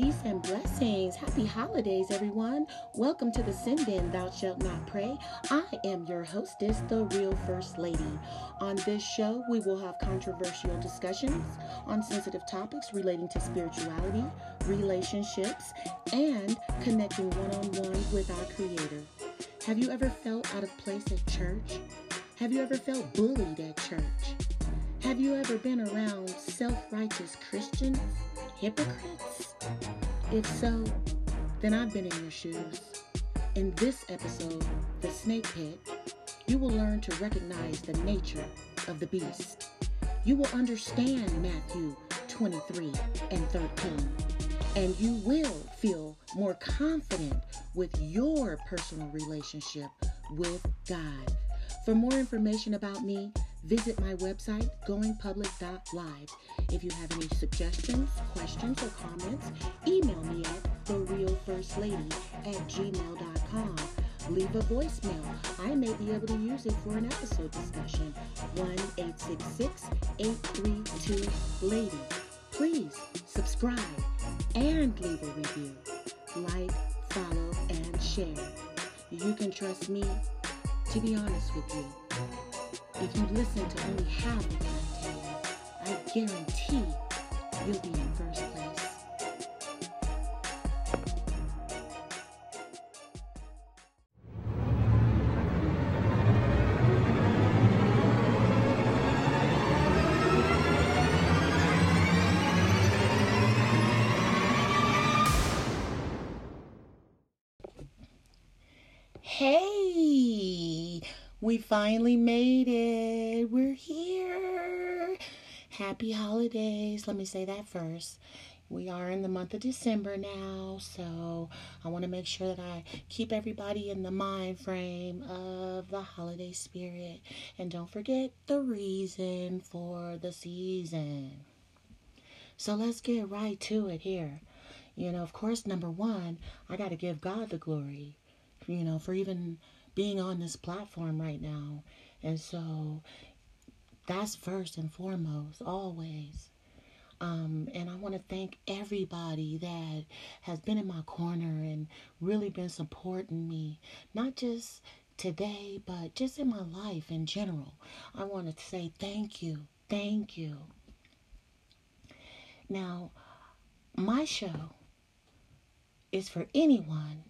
Peace and blessings. Happy holidays, everyone. Welcome to the Sin Den Thou Shalt Not Prey. I am your hostess, the real First Lady. On this show, we will have controversial discussions on sensitive topics relating to spirituality, relationships, and connecting one on one with our Creator. Have you ever felt out of place at church? Have you ever felt bullied at church? Have you ever been around self righteous Christians? Hypocrites? If so, then I've been in your shoes. In this episode, The Snake Pit, you will learn to recognize the nature of the beast. You will understand Matthew 23 and 13, and you will feel more confident with your personal relationship with God. For more information about me, visit my website, goingpublic.live. If you have any suggestions, questions, or comments, email me at thereelfirstlady at gmail.com. Leave a voicemail. I may be able to use it for an episode discussion. 1 866 832 Lady. Please subscribe and leave a review. Like, follow, and share. You can trust me to be honest with you. If you listen to only half of tell you, I guarantee you'll be in first place. Finally made it. We're here. Happy holidays. Let me say that first. We are in the month of December now, so I want to make sure that I keep everybody in the mind frame of the holiday spirit. And don't forget the reason for the season. So let's get right to it here. You know, of course, number one, I got to give God the glory you know, for even being on this platform right now. And so that's first and foremost, always. Um, and I want to thank everybody that has been in my corner and really been supporting me, not just today, but just in my life in general. I want to say thank you. Thank you. Now, my show is for anyone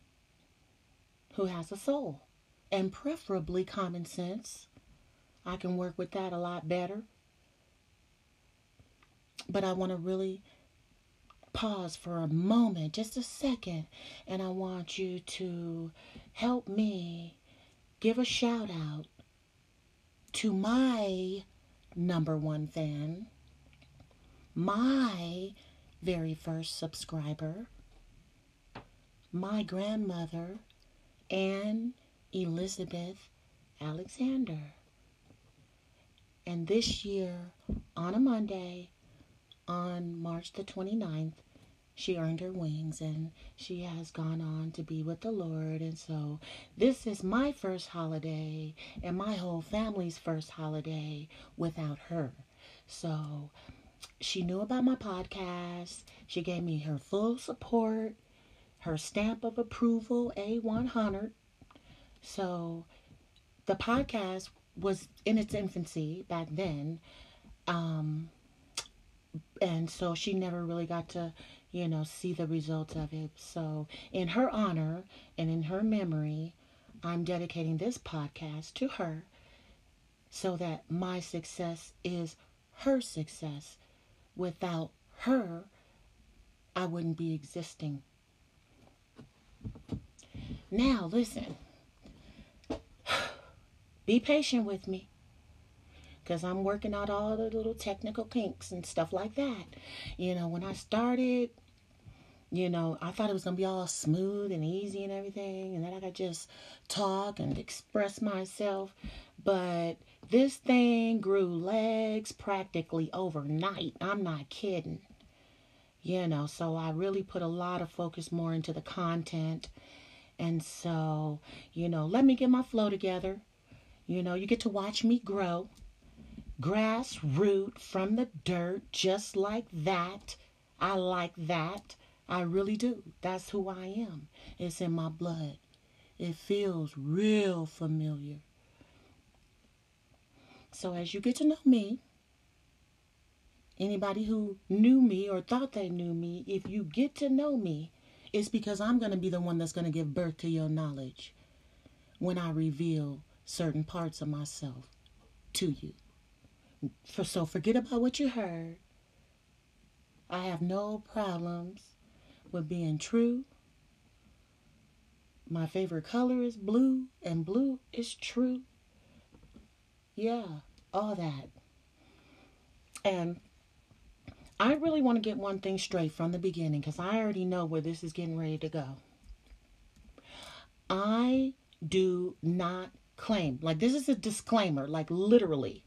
who has a soul and preferably common sense. I can work with that a lot better. But I want to really pause for a moment, just a second, and I want you to help me give a shout out to my number one fan, my very first subscriber, my grandmother, Anne Elizabeth Alexander. And this year, on a Monday, on March the 29th, she earned her wings and she has gone on to be with the Lord. And so, this is my first holiday and my whole family's first holiday without her. So, she knew about my podcast. She gave me her full support her stamp of approval, A100. So the podcast was in its infancy back then. Um, and so she never really got to, you know, see the results of it. So, in her honor and in her memory, I'm dedicating this podcast to her so that my success is her success. Without her, I wouldn't be existing. Now, listen. Be patient with me. Because I'm working out all the little technical kinks and stuff like that. You know, when I started, you know, I thought it was going to be all smooth and easy and everything. And then I could just talk and express myself. But this thing grew legs practically overnight. I'm not kidding. You know, so I really put a lot of focus more into the content and so, you know, let me get my flow together. You know, you get to watch me grow. Grass root from the dirt, just like that. I like that. I really do. That's who I am. It's in my blood. It feels real familiar. So as you get to know me, anybody who knew me or thought they knew me, if you get to know me, it's because I'm going to be the one that's going to give birth to your knowledge when I reveal certain parts of myself to you. For, so forget about what you heard. I have no problems with being true. My favorite color is blue, and blue is true. Yeah, all that. And I really want to get one thing straight from the beginning because I already know where this is getting ready to go. I do not claim, like, this is a disclaimer, like, literally.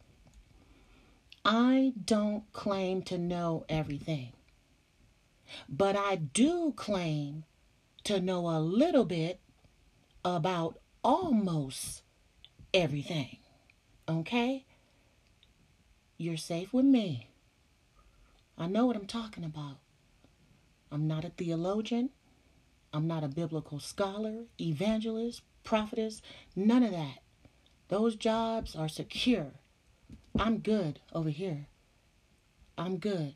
I don't claim to know everything. But I do claim to know a little bit about almost everything. Okay? You're safe with me. I know what I'm talking about. I'm not a theologian. I'm not a biblical scholar, evangelist, prophetess, none of that. Those jobs are secure. I'm good over here. I'm good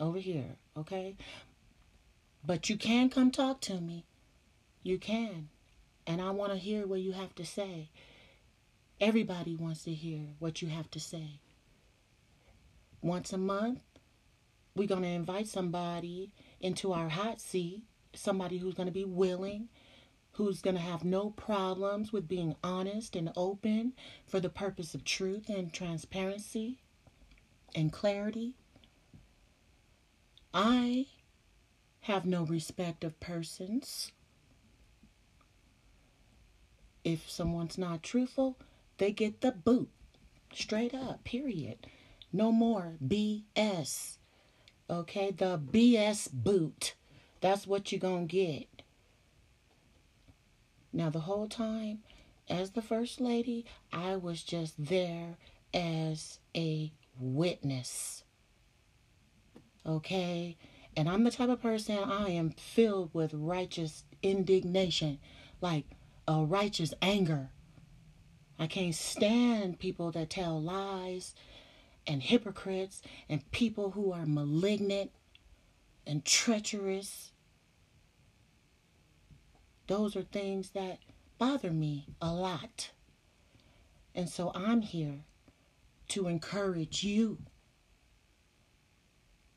over here, okay? But you can come talk to me. You can. And I want to hear what you have to say. Everybody wants to hear what you have to say. Once a month, we're going to invite somebody into our hot seat, somebody who's going to be willing, who's going to have no problems with being honest and open for the purpose of truth and transparency and clarity. I have no respect of persons. If someone's not truthful, they get the boot. Straight up, period. No more BS. Okay, the BS boot. That's what you're going to get. Now, the whole time, as the First Lady, I was just there as a witness. Okay? And I'm the type of person I am filled with righteous indignation, like a righteous anger. I can't stand people that tell lies and hypocrites and people who are malignant and treacherous. Those are things that bother me a lot. And so I'm here to encourage you.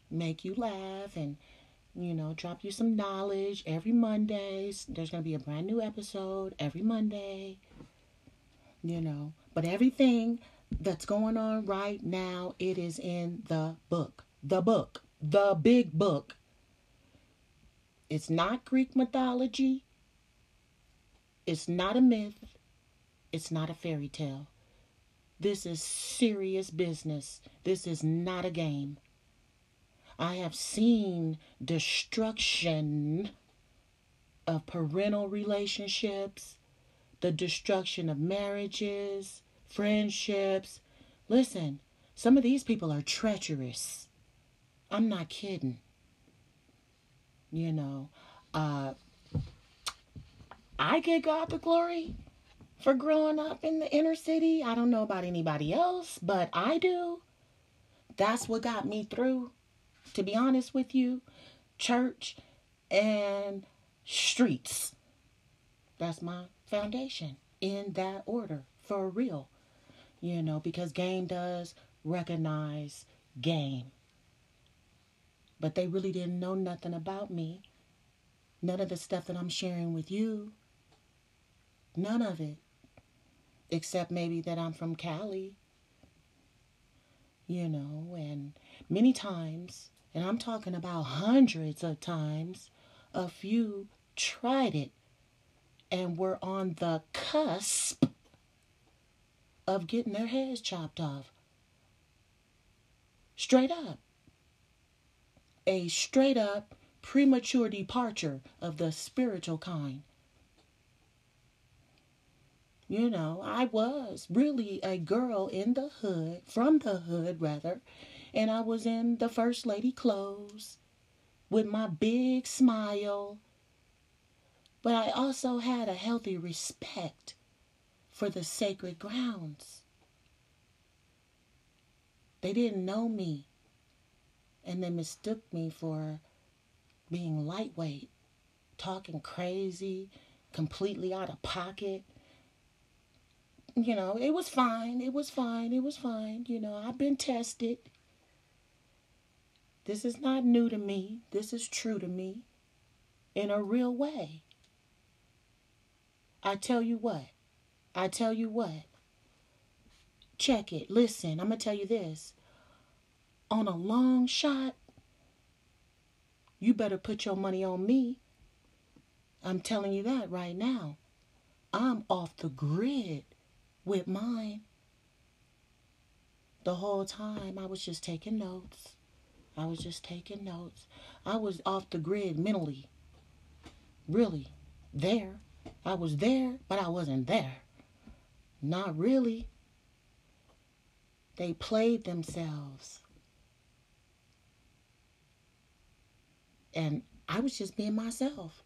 Make you laugh and you know drop you some knowledge every monday. There's going to be a brand new episode every monday you know. But everything that's going on right now it is in the book. The book. The big book. It's not greek mythology it's not a myth it's not a fairy tale this is serious business this is not a game I have seen destruction of parental relationships, the destruction of marriages, friendships. Listen, some of these people are treacherous. I'm not kidding. You know, uh, I give God the glory for growing up in the inner city. I don't know about anybody else, but I do. That's what got me through to be honest with you, church and streets. That's my foundation in that order for real. You know, because game does recognize game. But they really didn't know nothing about me. None of the stuff that I'm sharing with you. None of it. Except maybe that I'm from Cali. You know, and many times and I'm talking about hundreds of times, a few tried it and were on the cusp of getting their heads chopped off. Straight up. A straight up premature departure of the spiritual kind. You know, I was really a girl in the hood, from the hood rather, and I was in the first lady clothes, with my big smile. But I also had a healthy respect for the sacred grounds. They didn't know me, and they mistook me for being lightweight, talking crazy, completely out of pocket. You know, it was fine. It was fine. It was fine. You know, I've been tested. This is not new to me. This is true to me in a real way. I tell you what. I tell you what. Check it. Listen, I'm going to tell you this. On a long shot, you better put your money on me. I'm telling you that right now. I'm off the grid with mine. The whole time I was just taking notes. I was just taking notes. I was off the grid mentally. Really. There. I was there, but I wasn't there. Not really. They played themselves. And I was just being myself.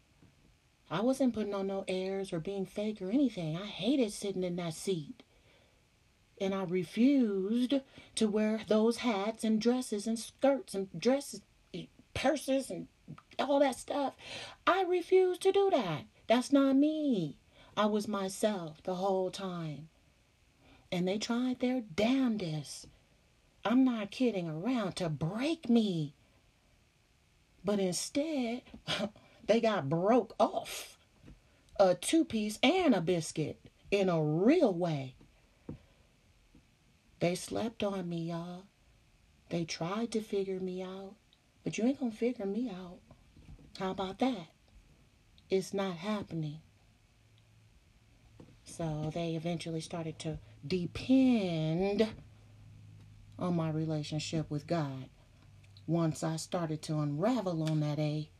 I wasn't putting on no airs or being fake or anything. I hated sitting in that seat and I refused to wear those hats and dresses and skirts and dresses, purses and all that stuff. I refused to do that. That's not me. I was myself the whole time. And they tried their damnedest. I'm not kidding around to break me. But instead, they got broke off a two piece and a biscuit in a real way. They slept on me, y'all. They tried to figure me out, but you ain't gonna figure me out. How about that? It's not happening. So they eventually started to depend on my relationship with God. Once I started to unravel on that A,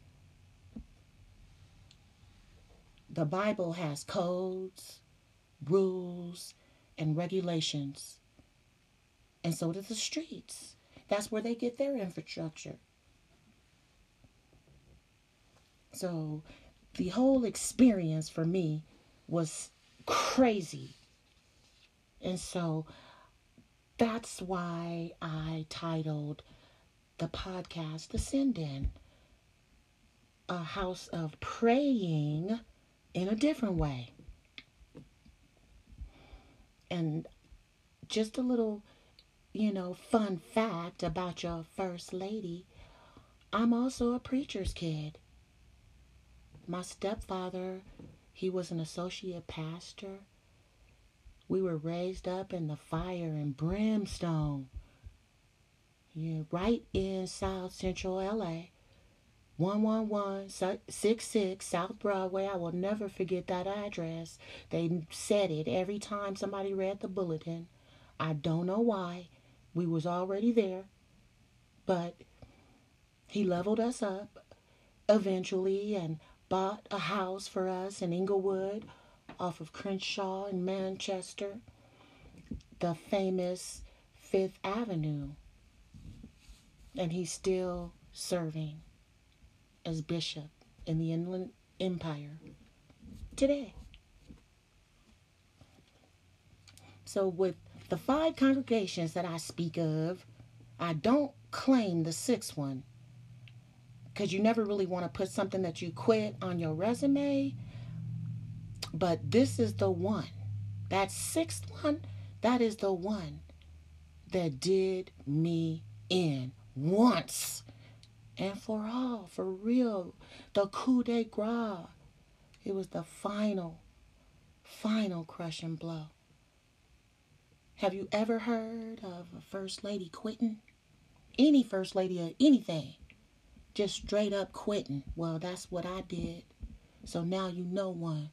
the Bible has codes, rules, and regulations and so do the streets. That's where they get their infrastructure. So the whole experience for me was crazy. And so that's why I titled the podcast The Sin Den A House of Praying in a Different Way. And just a little you know, fun fact about your first lady, I'm also a preacher's kid. My stepfather, he was an associate pastor. We were raised up in the fire and brimstone. Yeah, right in South Central LA. 11166 South Broadway. I will never forget that address. They said it every time somebody read the bulletin. I don't know why. We was already there, but he leveled us up eventually and bought a house for us in Inglewood off of Crenshaw in Manchester, the famous Fifth Avenue. And he's still serving as bishop in the Inland Empire today. So, with the five congregations that I speak of, I don't claim the sixth one because you never really want to put something that you quit on your resume. But this is the one. That sixth one, that is the one that did me in once and for all, for real. The coup de grace. It was the final, final crushing blow. Have you ever heard of a first lady quitting? Any first lady or anything. Just straight up quitting. Well, that's what I did. So now you know one.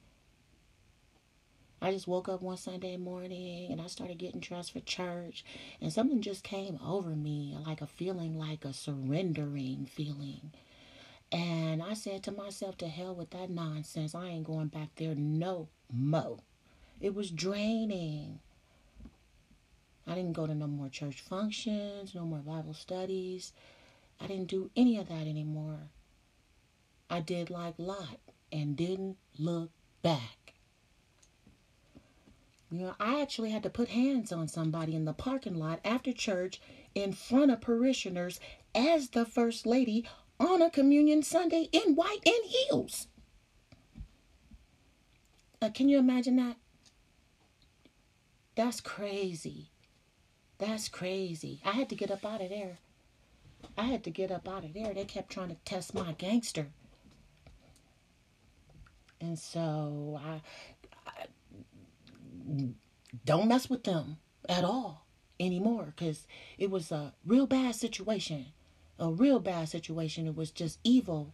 I just woke up one Sunday morning and I started getting dressed for church, and something just came over me like a feeling, like a surrendering feeling. And I said to myself, to hell with that nonsense. I ain't going back there no mo. It was draining. I didn't go to no more church functions, no more Bible studies. I didn't do any of that anymore. I did like Lot and didn't look back. You know, I actually had to put hands on somebody in the parking lot after church in front of parishioners as the First Lady on a communion Sunday in white and heels. Uh, can you imagine that? That's crazy. That's crazy. I had to get up out of there. I had to get up out of there. They kept trying to test my gangster. And so I, I don't mess with them at all anymore because it was a real bad situation. A real bad situation. It was just evil,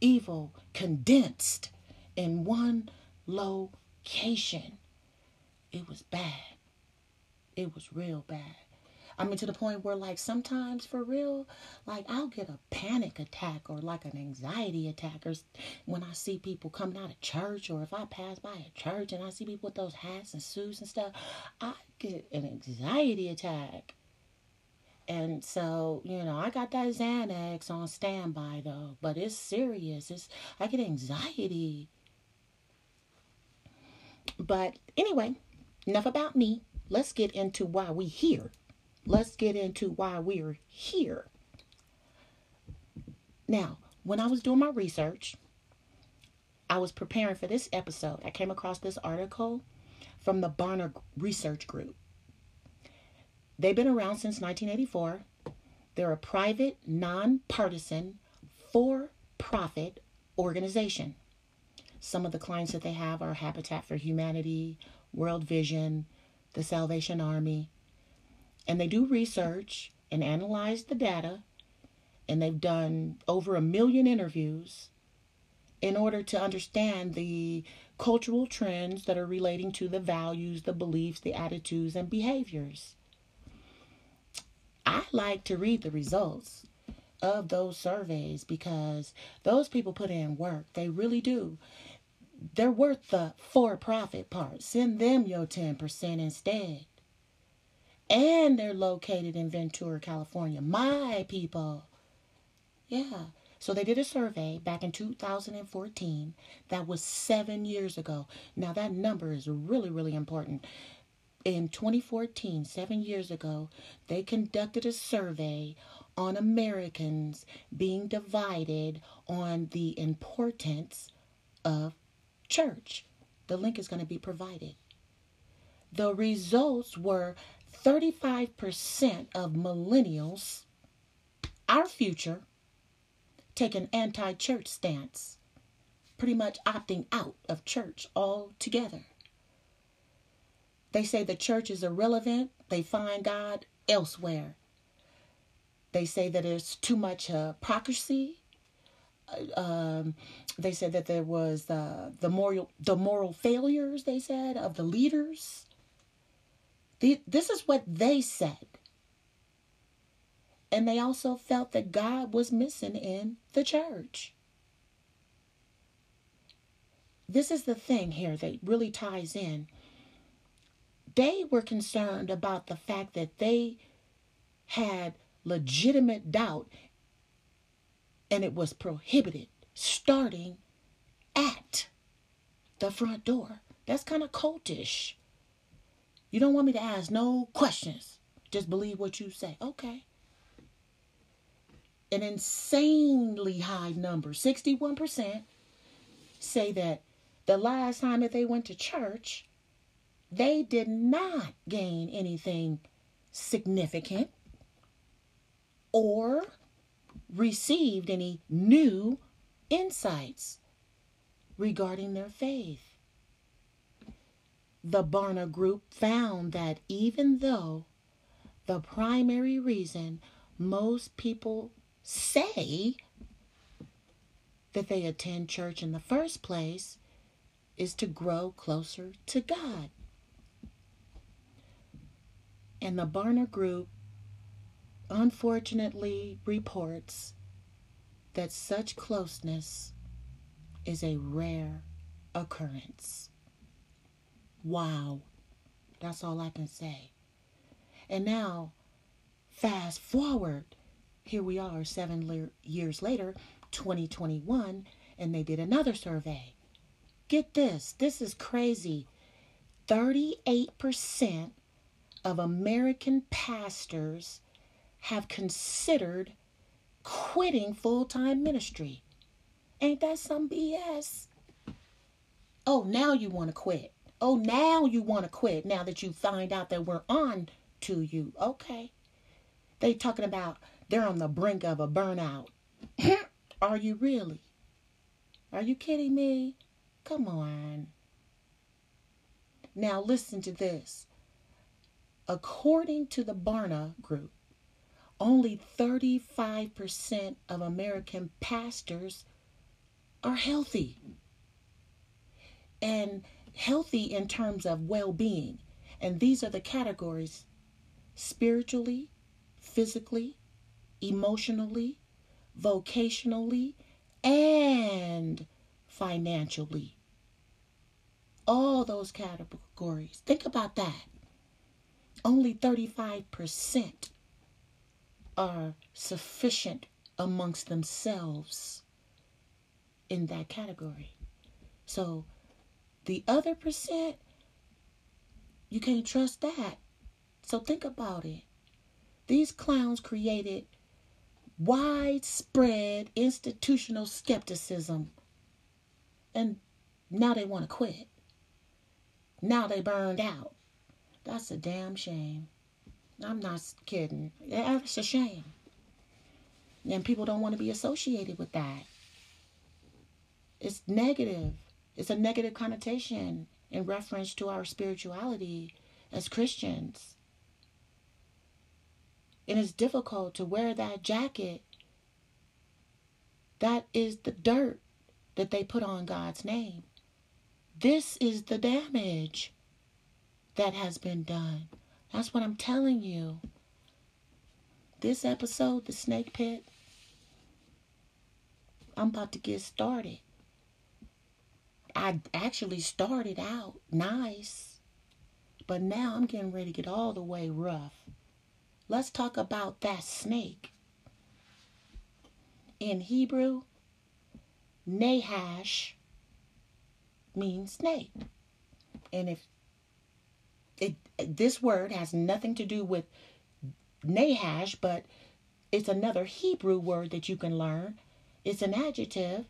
evil condensed in one location. It was bad. It was real bad. I mean, to the point where, like, sometimes for real, like, I'll get a panic attack or like an anxiety attack or when I see people coming out of church or if I pass by a church and I see people with those hats and suits and stuff, I get an anxiety attack. And so, you know, I got that Xanax on standby though, but it's serious. It's I get anxiety. But anyway, enough about me. Let's get into why we here let's get into why we're here. Now, when I was doing my research, I was preparing for this episode. I came across this article from the Barna Research Group. They've been around since 1984. They're a private, nonpartisan, for profit organization. Some of the clients that they have are Habitat for Humanity, World Vision, the Salvation Army, and they do research and analyze the data and they've done over a million interviews in order to understand the cultural trends that are relating to the values, the beliefs, the attitudes, and behaviors. I like to read the results of those surveys because those people put in work. They really do. They're worth the for profit part. Send them your 10% instead and they're located in Ventura, California. My people. Yeah. So they did a survey back in 2014. That was seven years ago. Now, that number is really, really important. In 2014, seven years ago, they conducted a survey on Americans being divided on the importance of church. The link is going to be provided. The results were 35% of millennials, our future, take an anti church stance, pretty much opting out of church altogether. They say the church is irrelevant, they find God elsewhere. They say that there's too much hypocrisy. Uh, um, they said that there was uh, the moral the moral failures. They said of the leaders this is what they said. And they also felt that God was missing in the church. This is the thing here that really ties in. They were concerned about the fact that they had legitimate doubt and it was prohibited starting at the front door. That's kind of cultish. You don't want me to ask no questions. Just believe what you say. Okay. An insanely high number, 61%, say that the last time that they went to church, they did not gain anything significant or received any new insights regarding their faith the Barna Group found that even though the primary reason most people say that they attend church in the first place is to grow closer to God. And the Barna Group unfortunately reports that such closeness is a rare occurrence. Wow. That's all I can say. And now, fast forward, here we are seven le- years later, 2021, and they did another survey. Get this, this is crazy. 38% of American pastors have considered quitting full time ministry. Ain't that some BS? Oh, now you want to quit. Oh, now you want to quit now that you find out that we're on to you. Okay. They talking about they're on the brink of a burnout. Are you really? Are you kidding me? Come on. Now listen to this. According to the Barna Group, only 35% of American pastors are healthy. And healthy in terms of well being. And these are the categories spiritually, physically, emotionally, vocationally, and financially. All those categories. Think about that. Only 35% are sufficient amongst themselves in that category. So the other percent, you can't trust that. So think about it. These clowns created widespread institutional skepticism. And now they want to quit. Now they burned out. That's a damn shame. I'm not kidding. That's a shame. And people don't want to be associated with that. It's negative. It's a negative connotation in reference to our spirituality as Christians. And it's difficult to wear that jacket. That is the dirt that they put on God's name. This is the damage that has been done. That's what I'm telling you. This episode, The Snake Pit, I'm about to get started. I actually started out nice, but now I'm getting ready to get all the way rough. Let's talk about that snake. In Hebrew, Nahash means snake. And if it this word has nothing to do with Nahash, but it's another Hebrew word that you can learn. It's an adjective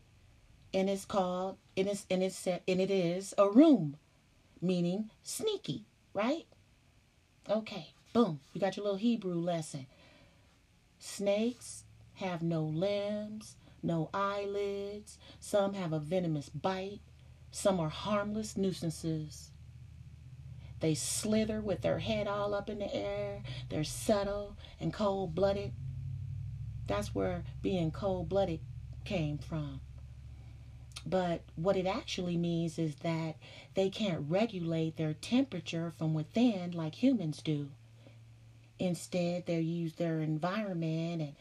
and it's called and it's and it's and it is arum, meaning sneaky, right? Okay, boom, you got your little Hebrew lesson. Snakes have no limbs, no eyelids. Some have a venomous bite. Some are harmless nuisances. They slither with their head all up in the air. They're subtle and cold blooded. That's where being cold blooded came from. But what it actually means is that they can't regulate their temperature from within like humans do. Instead, they use their environment and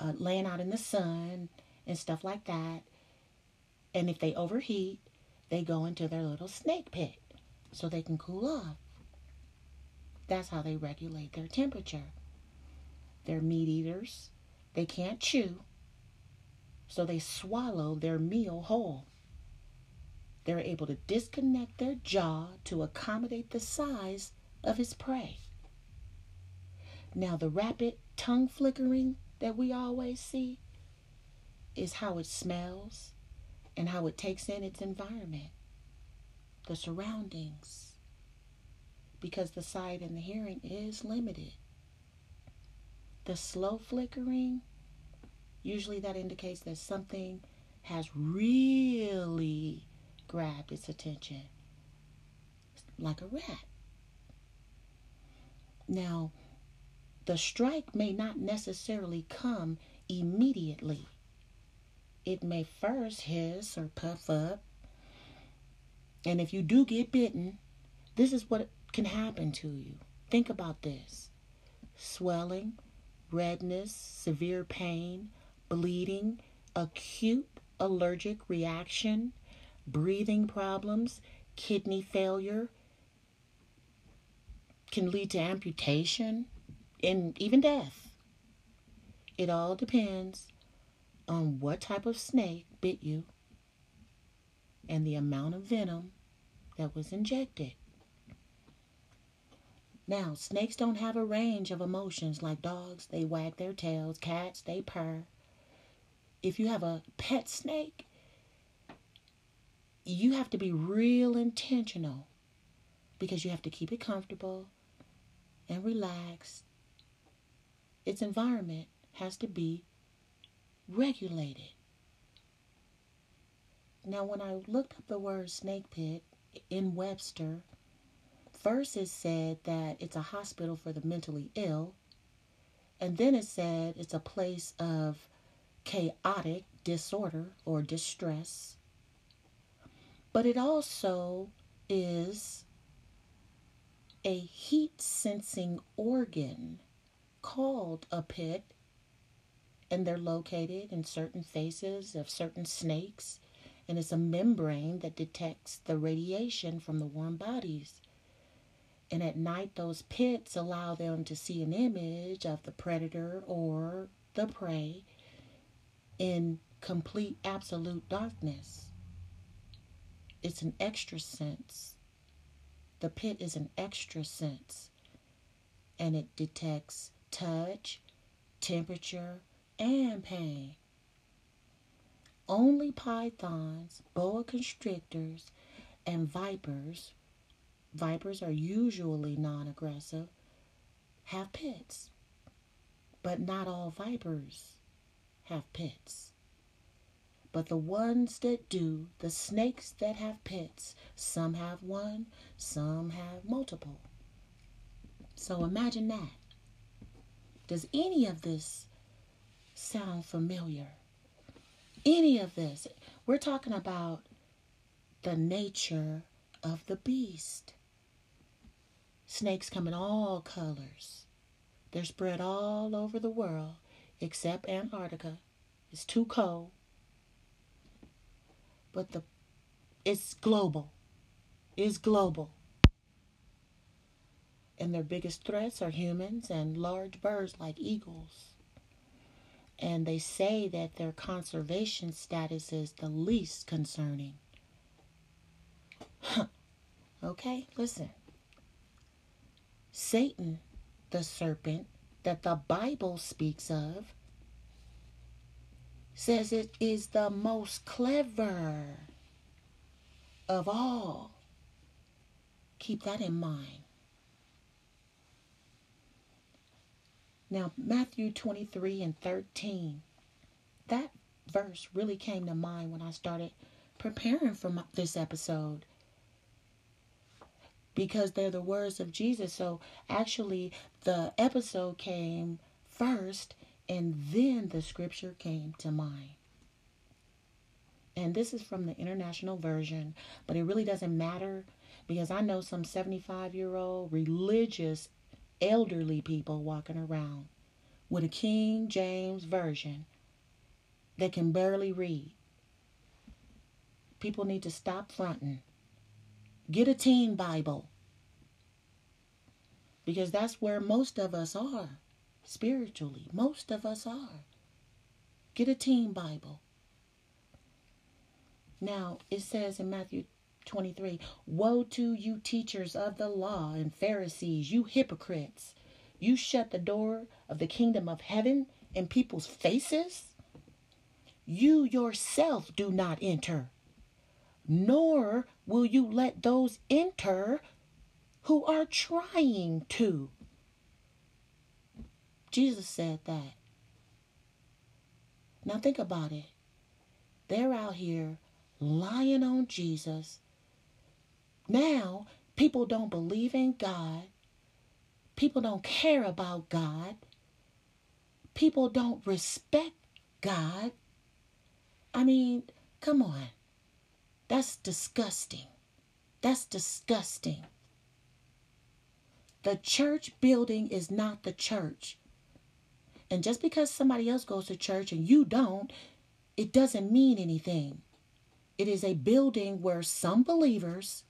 uh, laying out in the sun and stuff like that. And if they overheat, they go into their little snake pit so they can cool off. That's how they regulate their temperature. They're meat eaters. They can't chew, so they swallow their meal whole. They're able to disconnect their jaw to accommodate the size of his prey. Now, the rapid tongue flickering that we always see is how it smells and how it takes in its environment, the surroundings, because the sight and the hearing is limited. The slow flickering, usually that indicates that something has really grabbed its attention, like a rat. Now, the strike may not necessarily come immediately. It may first hiss or puff up. And if you do get bitten, this is what can happen to you. Think about this swelling, redness, severe pain, bleeding, acute allergic reaction, breathing problems, kidney failure, can lead to amputation, and even death. It all depends on what type of snake bit you and the amount of venom that was injected. Now, snakes don't have a range of emotions like dogs, they wag their tails, cats, they purr. If you have a pet snake, you have to be real intentional because you have to keep it comfortable and relaxed. Its environment has to be regulated. Now, when I looked up the word snake pit in Webster, first it said that it's a hospital for the mentally ill, and then it said it's a place of chaotic disorder or distress. But it also is a heat sensing organ called a pit, and they're located in certain faces of certain snakes, and it's a membrane that detects the radiation from the warm bodies. And at night, those pits allow them to see an image of the predator or the prey in complete absolute darkness. It's an extra sense. The pit is an extra sense and it detects touch, temperature, and pain. Only pythons, boa constrictors, and vipers, vipers are usually non aggressive, have pits. But not all vipers have pits. But the ones that do, the snakes that have pits, some have one, some have multiple. So imagine that. Does any of this sound familiar? Any of this? We're talking about the nature of the beast. Snakes come in all colors. They're spread all over the world except Antarctica. It's too cold. But the it's global. It's global and their biggest threats are humans and large birds like eagles. And they say that their conservation status is the least concerning. Huh. okay, listen. Satan, the serpent that the Bible speaks of, says it is the most clever of all. Keep that in mind. Now, Matthew 23 and 13, that verse really came to mind when I started preparing for my, this episode because they're the words of Jesus. So, actually, the episode came first and then the scripture came to mind. And this is from the international version, but it really doesn't matter because I know some 75 year old religious elderly people walking around with a King James Version that can barely read. People need to stop fronting. Get a teen Bible. Because that's where most of us are spiritually. Most of us are. Get a teen Bible. Now, it says in Matthew 23 Woe to you, teachers of the law and Pharisees, you hypocrites! You shut the door of the kingdom of heaven in people's faces. You yourself do not enter, nor will you let those enter who are trying to. Jesus said that. Now think about it. They're out here lying on Jesus now, people don't believe in God. People don't care about God. People don't respect God. I mean, come on. That's disgusting. That's disgusting. The church building is not the church. And just because somebody else goes to church and you don't, it doesn't mean anything. It is a building where some believers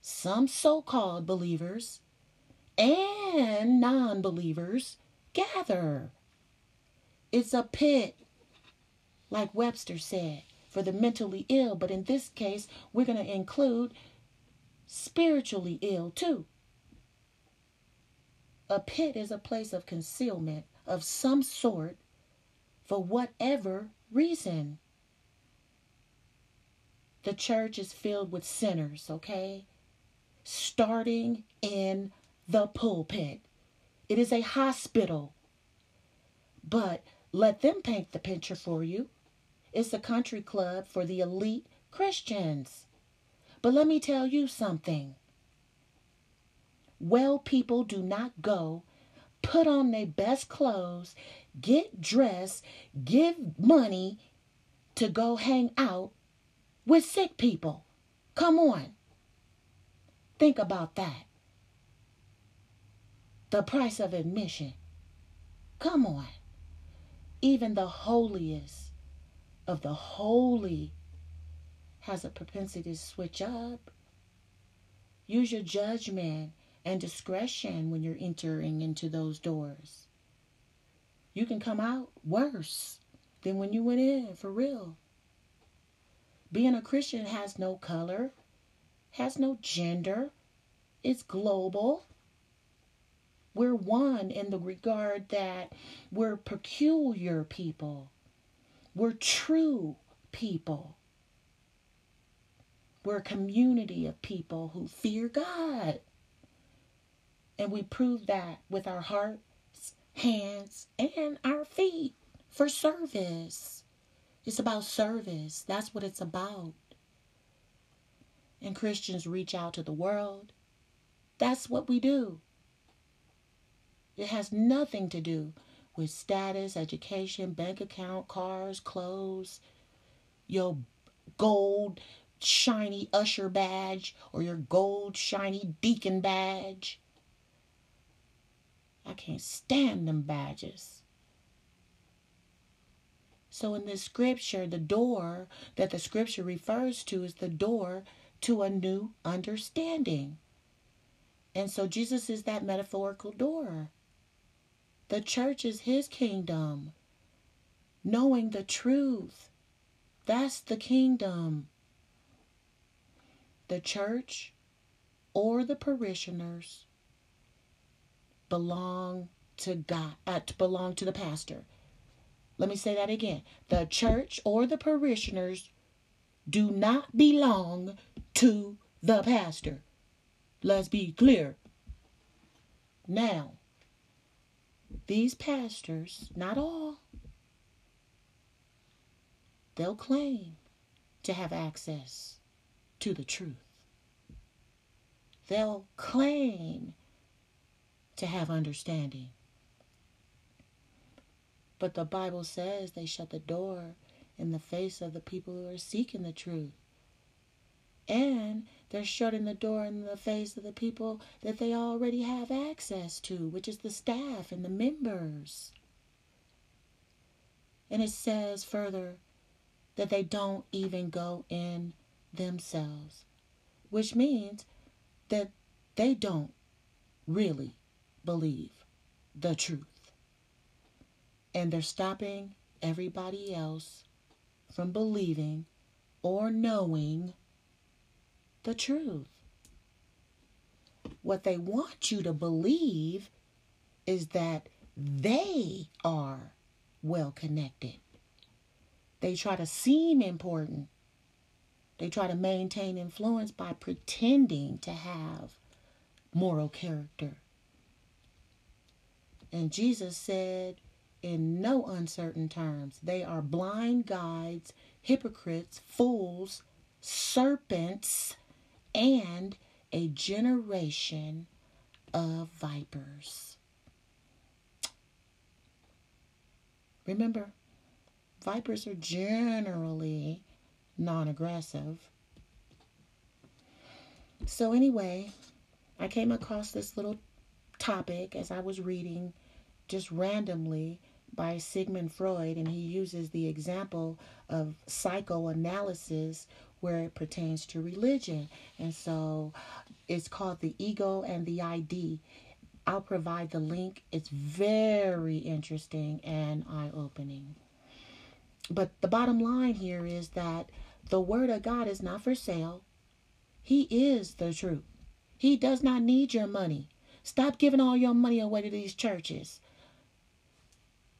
some so called believers and non believers gather. It's a pit, like Webster said, for the mentally ill, but in this case, we're going to include spiritually ill too. A pit is a place of concealment of some sort for whatever reason. The church is filled with sinners, okay? Starting in the pulpit. It is a hospital. But let them paint the picture for you. It's a country club for the elite Christians. But let me tell you something. Well, people do not go, put on their best clothes, get dressed, give money to go hang out with sick people. Come on. Think about that. The price of admission. Come on. Even the holiest of the holy has a propensity to switch up. Use your judgment and discretion when you're entering into those doors. You can come out worse than when you went in, for real. Being a Christian has no color, has no gender, it's global. We're one in the regard that we're peculiar people. We're true people. We're a community of people who fear God. And we prove that with our hearts, hands, and our feet for service. It's about service. That's what it's about. And Christians reach out to the world. That's what we do. It has nothing to do with status, education, bank account, cars, clothes, your gold shiny usher badge or your gold shiny deacon badge. I can't stand them badges. So, in this scripture, the door that the scripture refers to is the door to a new understanding. And so, Jesus is that metaphorical door. The church is his kingdom. Knowing the truth. That's the kingdom. The church or the parishioners belong to God, uh, belong to the pastor. Let me say that again. The church or the parishioners do not belong to the pastor. Let's be clear. Now, these pastors, not all, they'll claim to have access to the truth. They'll claim to have understanding. But the Bible says they shut the door in the face of the people who are seeking the truth. And they're shutting the door in the face of the people that they already have access to, which is the staff and the members. And it says further that they don't even go in themselves, which means that they don't really believe the truth. And they're stopping everybody else from believing or knowing the truth. What they want you to believe is that they are well connected. They try to seem important. They try to maintain influence by pretending to have moral character. And Jesus said in no uncertain terms, they are blind guides, hypocrites, fools, serpents, and a generation of vipers. Remember, vipers are generally non aggressive. So, anyway, I came across this little topic as I was reading just randomly by Sigmund Freud, and he uses the example of psychoanalysis where it pertains to religion. And so it's called The Ego and the ID. I'll provide the link. It's very interesting and eye opening. but the bottom line here is that the word of God is not for sale. He is the truth. He does not need your money. Stop giving all your money away to these churches.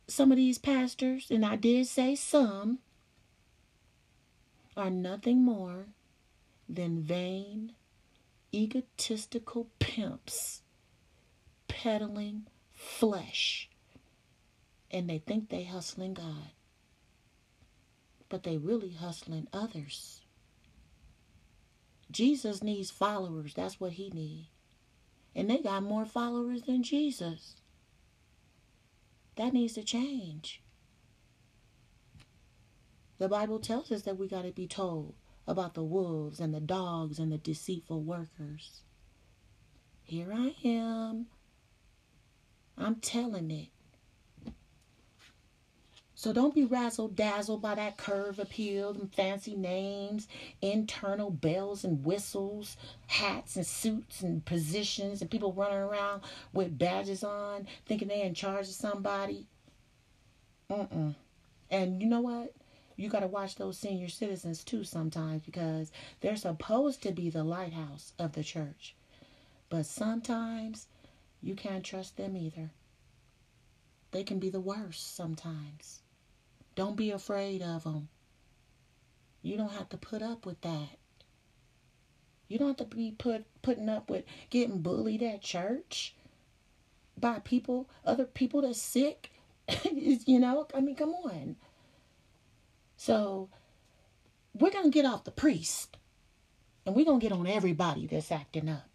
Some of these pastors, and I did say some, are nothing more than vain, egotistical pimps peddling flesh. And they think they hustling God. But they really hustling others. Jesus needs followers. That's what he needs. And they got more followers than Jesus. That needs to change. The Bible tells us that we got to be told about the wolves and the dogs and the deceitful workers. Here I am. I'm telling it. So don't be razzle dazzled by that curve appeal and fancy names, internal bells and whistles, hats and suits and positions, and people running around with badges on, thinking they're in charge of somebody. Mm-mm. And you know what? You got to watch those senior citizens too sometimes because they're supposed to be the lighthouse of the church. But sometimes you can't trust them either. They can be the worst sometimes. Don't be afraid of them. You don't have to put up with that. You don't have to be put putting up with getting bullied at church by people, other people that's sick. you know, I mean, come on. So we're gonna get off the priest, and we're gonna get on everybody that's acting up.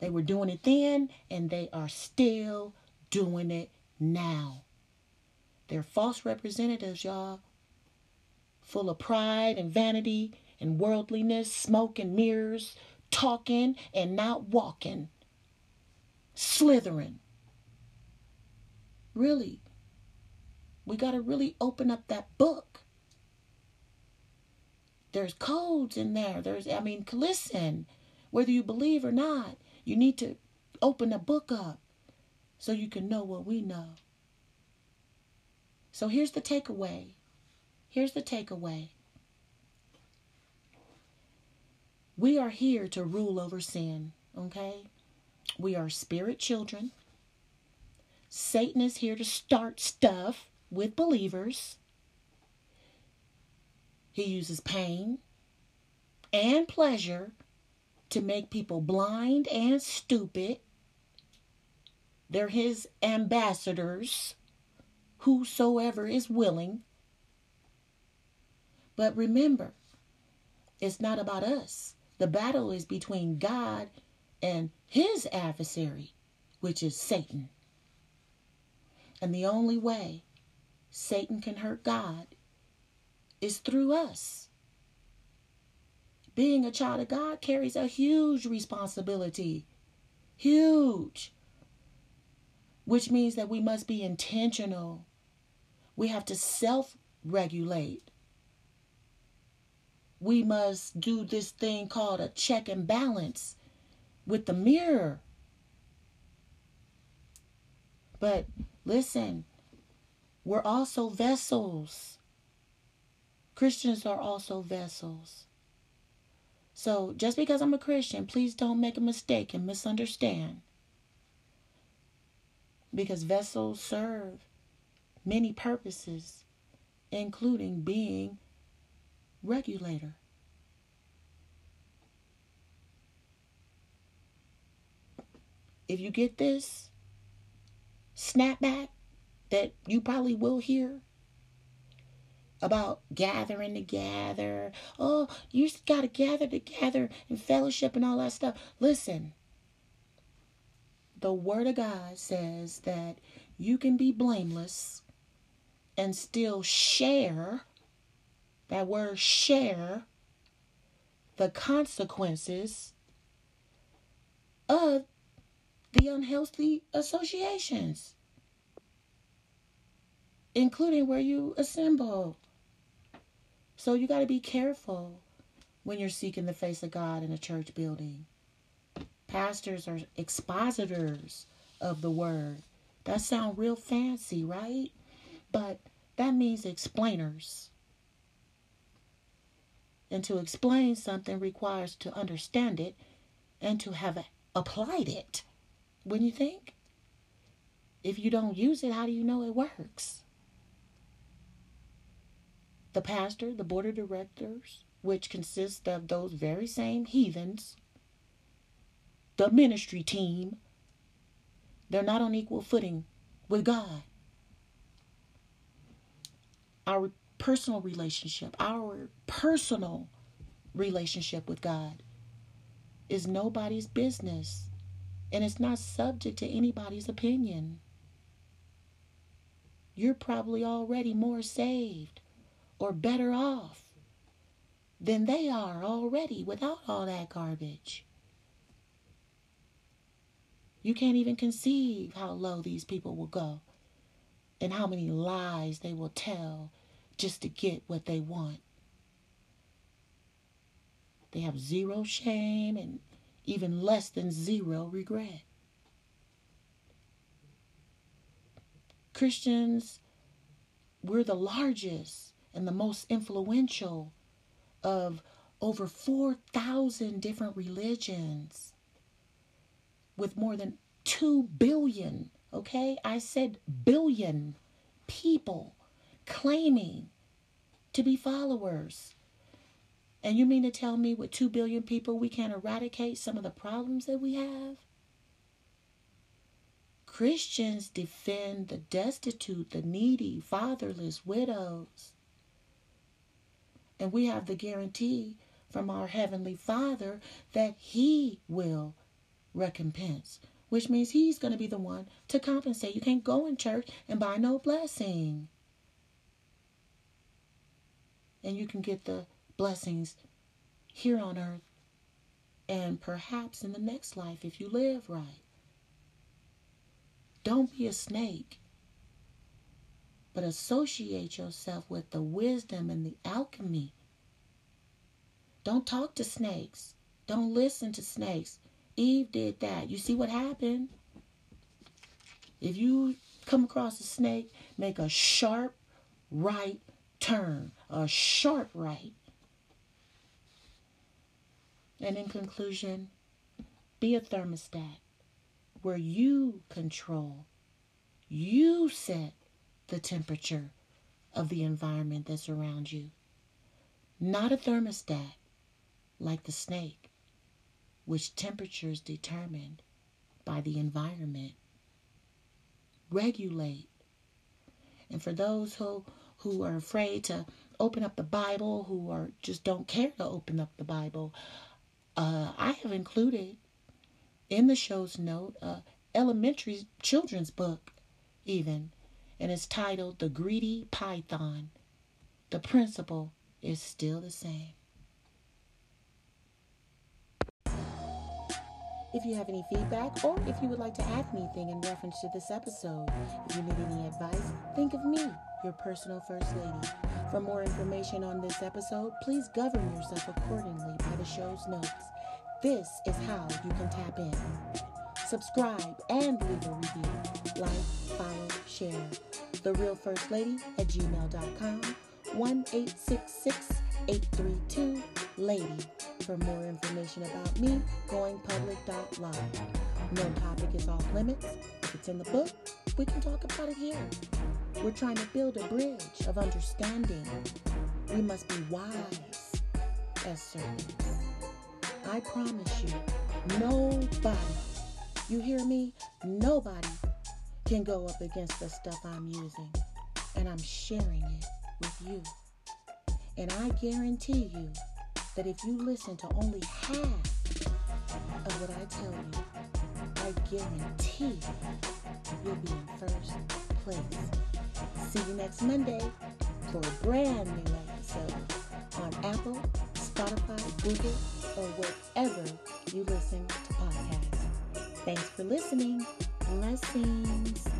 They were doing it then, and they are still doing it now. They're false representatives, y'all. Full of pride and vanity and worldliness, smoke and mirrors, talking and not walking, slithering. Really, we got to really open up that book. There's codes in there. There's, I mean, listen, whether you believe or not, you need to open the book up so you can know what we know. So here's the takeaway. Here's the takeaway. We are here to rule over sin, okay? We are spirit children. Satan is here to start stuff with believers. He uses pain and pleasure to make people blind and stupid. They're his ambassadors whosoever is willing. But remember, it's not about us. The battle is between God and his adversary, which is Satan. And the only way Satan can hurt God is through us. Being a child of God carries a huge responsibility. Huge. Which means that we must be intentional we have to self regulate. We must do this thing called a check and balance with the mirror. But listen, we're also vessels. Christians are also vessels. So just because I'm a Christian, please don't make a mistake and misunderstand. Because vessels serve many purposes, including being regulator. If you get this snapback that you probably will hear about gathering together, oh, you got to gather together and fellowship and all that stuff. Listen, the Word of God says that you can be blameless and still share, that word share, the consequences of the unhealthy associations, including where you assemble. So you got to be careful when you're seeking the face of God in a church building. Pastors are expositors of the word. That sound real fancy, right? But That means explainers. And to explain something requires to understand it and to have applied it. Wouldn't you think? If you don't use it, how do you know it works? The pastor, the board of directors, which consists of those very same heathens, the ministry team, they're not on equal footing with God. Our personal relationship, our personal relationship with God is nobody's business and it's not subject to anybody's opinion. You're probably already more saved or better off than they are already without all that garbage. You can't even conceive how low these people will go and how many lies they will tell just to get what they want. They have zero shame and even less than zero regret. Christians, we're the largest and the most influential of over 4,000 different religions with more than 2 billion, okay? I said billion people claiming to be followers. And you mean to tell me with 2 billion people we can't eradicate some of the problems that we have? Christians defend the destitute, the needy, fatherless, widows. And we have the guarantee from our Heavenly Father that He will recompense, which means He's going to be the one to compensate. You can't go in church and buy no blessing. And you can get the blessings here on earth and perhaps in the next life if you live right. Don't be a snake, but associate yourself with the wisdom and the alchemy. Don't talk to snakes. Don't listen to snakes. Eve did that. You see what happened? If you come across a snake, make a sharp right turn, a sharp right. And in conclusion, be a thermostat where you control, you set the temperature of the environment that's around you. Not a thermostat like the snake, which temperature is determined by the environment. Regulate. And for those who, who are afraid to open up the Bible, who are just don't care to open up the Bible, uh, I have included in the show's note a elementary children's book, even, and it's titled The Greedy Python. The principle is still the same. If you have any feedback or if you would like to add anything in reference to this episode, if you need any advice, think of me, your personal First Lady. For more information on this episode, please govern yourself accordingly by the show's notes. This is how you can tap in. Subscribe and leave a review. Like, follow, share. thereelfirstlady at gmail.com. 1 832 Lady. For more information about me, goingpublic.live. No topic is off limits. If it's in the book, we can talk about it here. We're trying to build a bridge of understanding. We must be wise as servants. I promise you, nobody, you hear me? Nobody can go up against the stuff I'm using. And I'm sharing it with you. And I guarantee you that if you listen to only half of what I tell you, I guarantee you'll be in first place. See you next Monday for a brand new episode on Apple, Spotify, Google, or wherever you listen to podcasts. Thanks for listening. Blessings.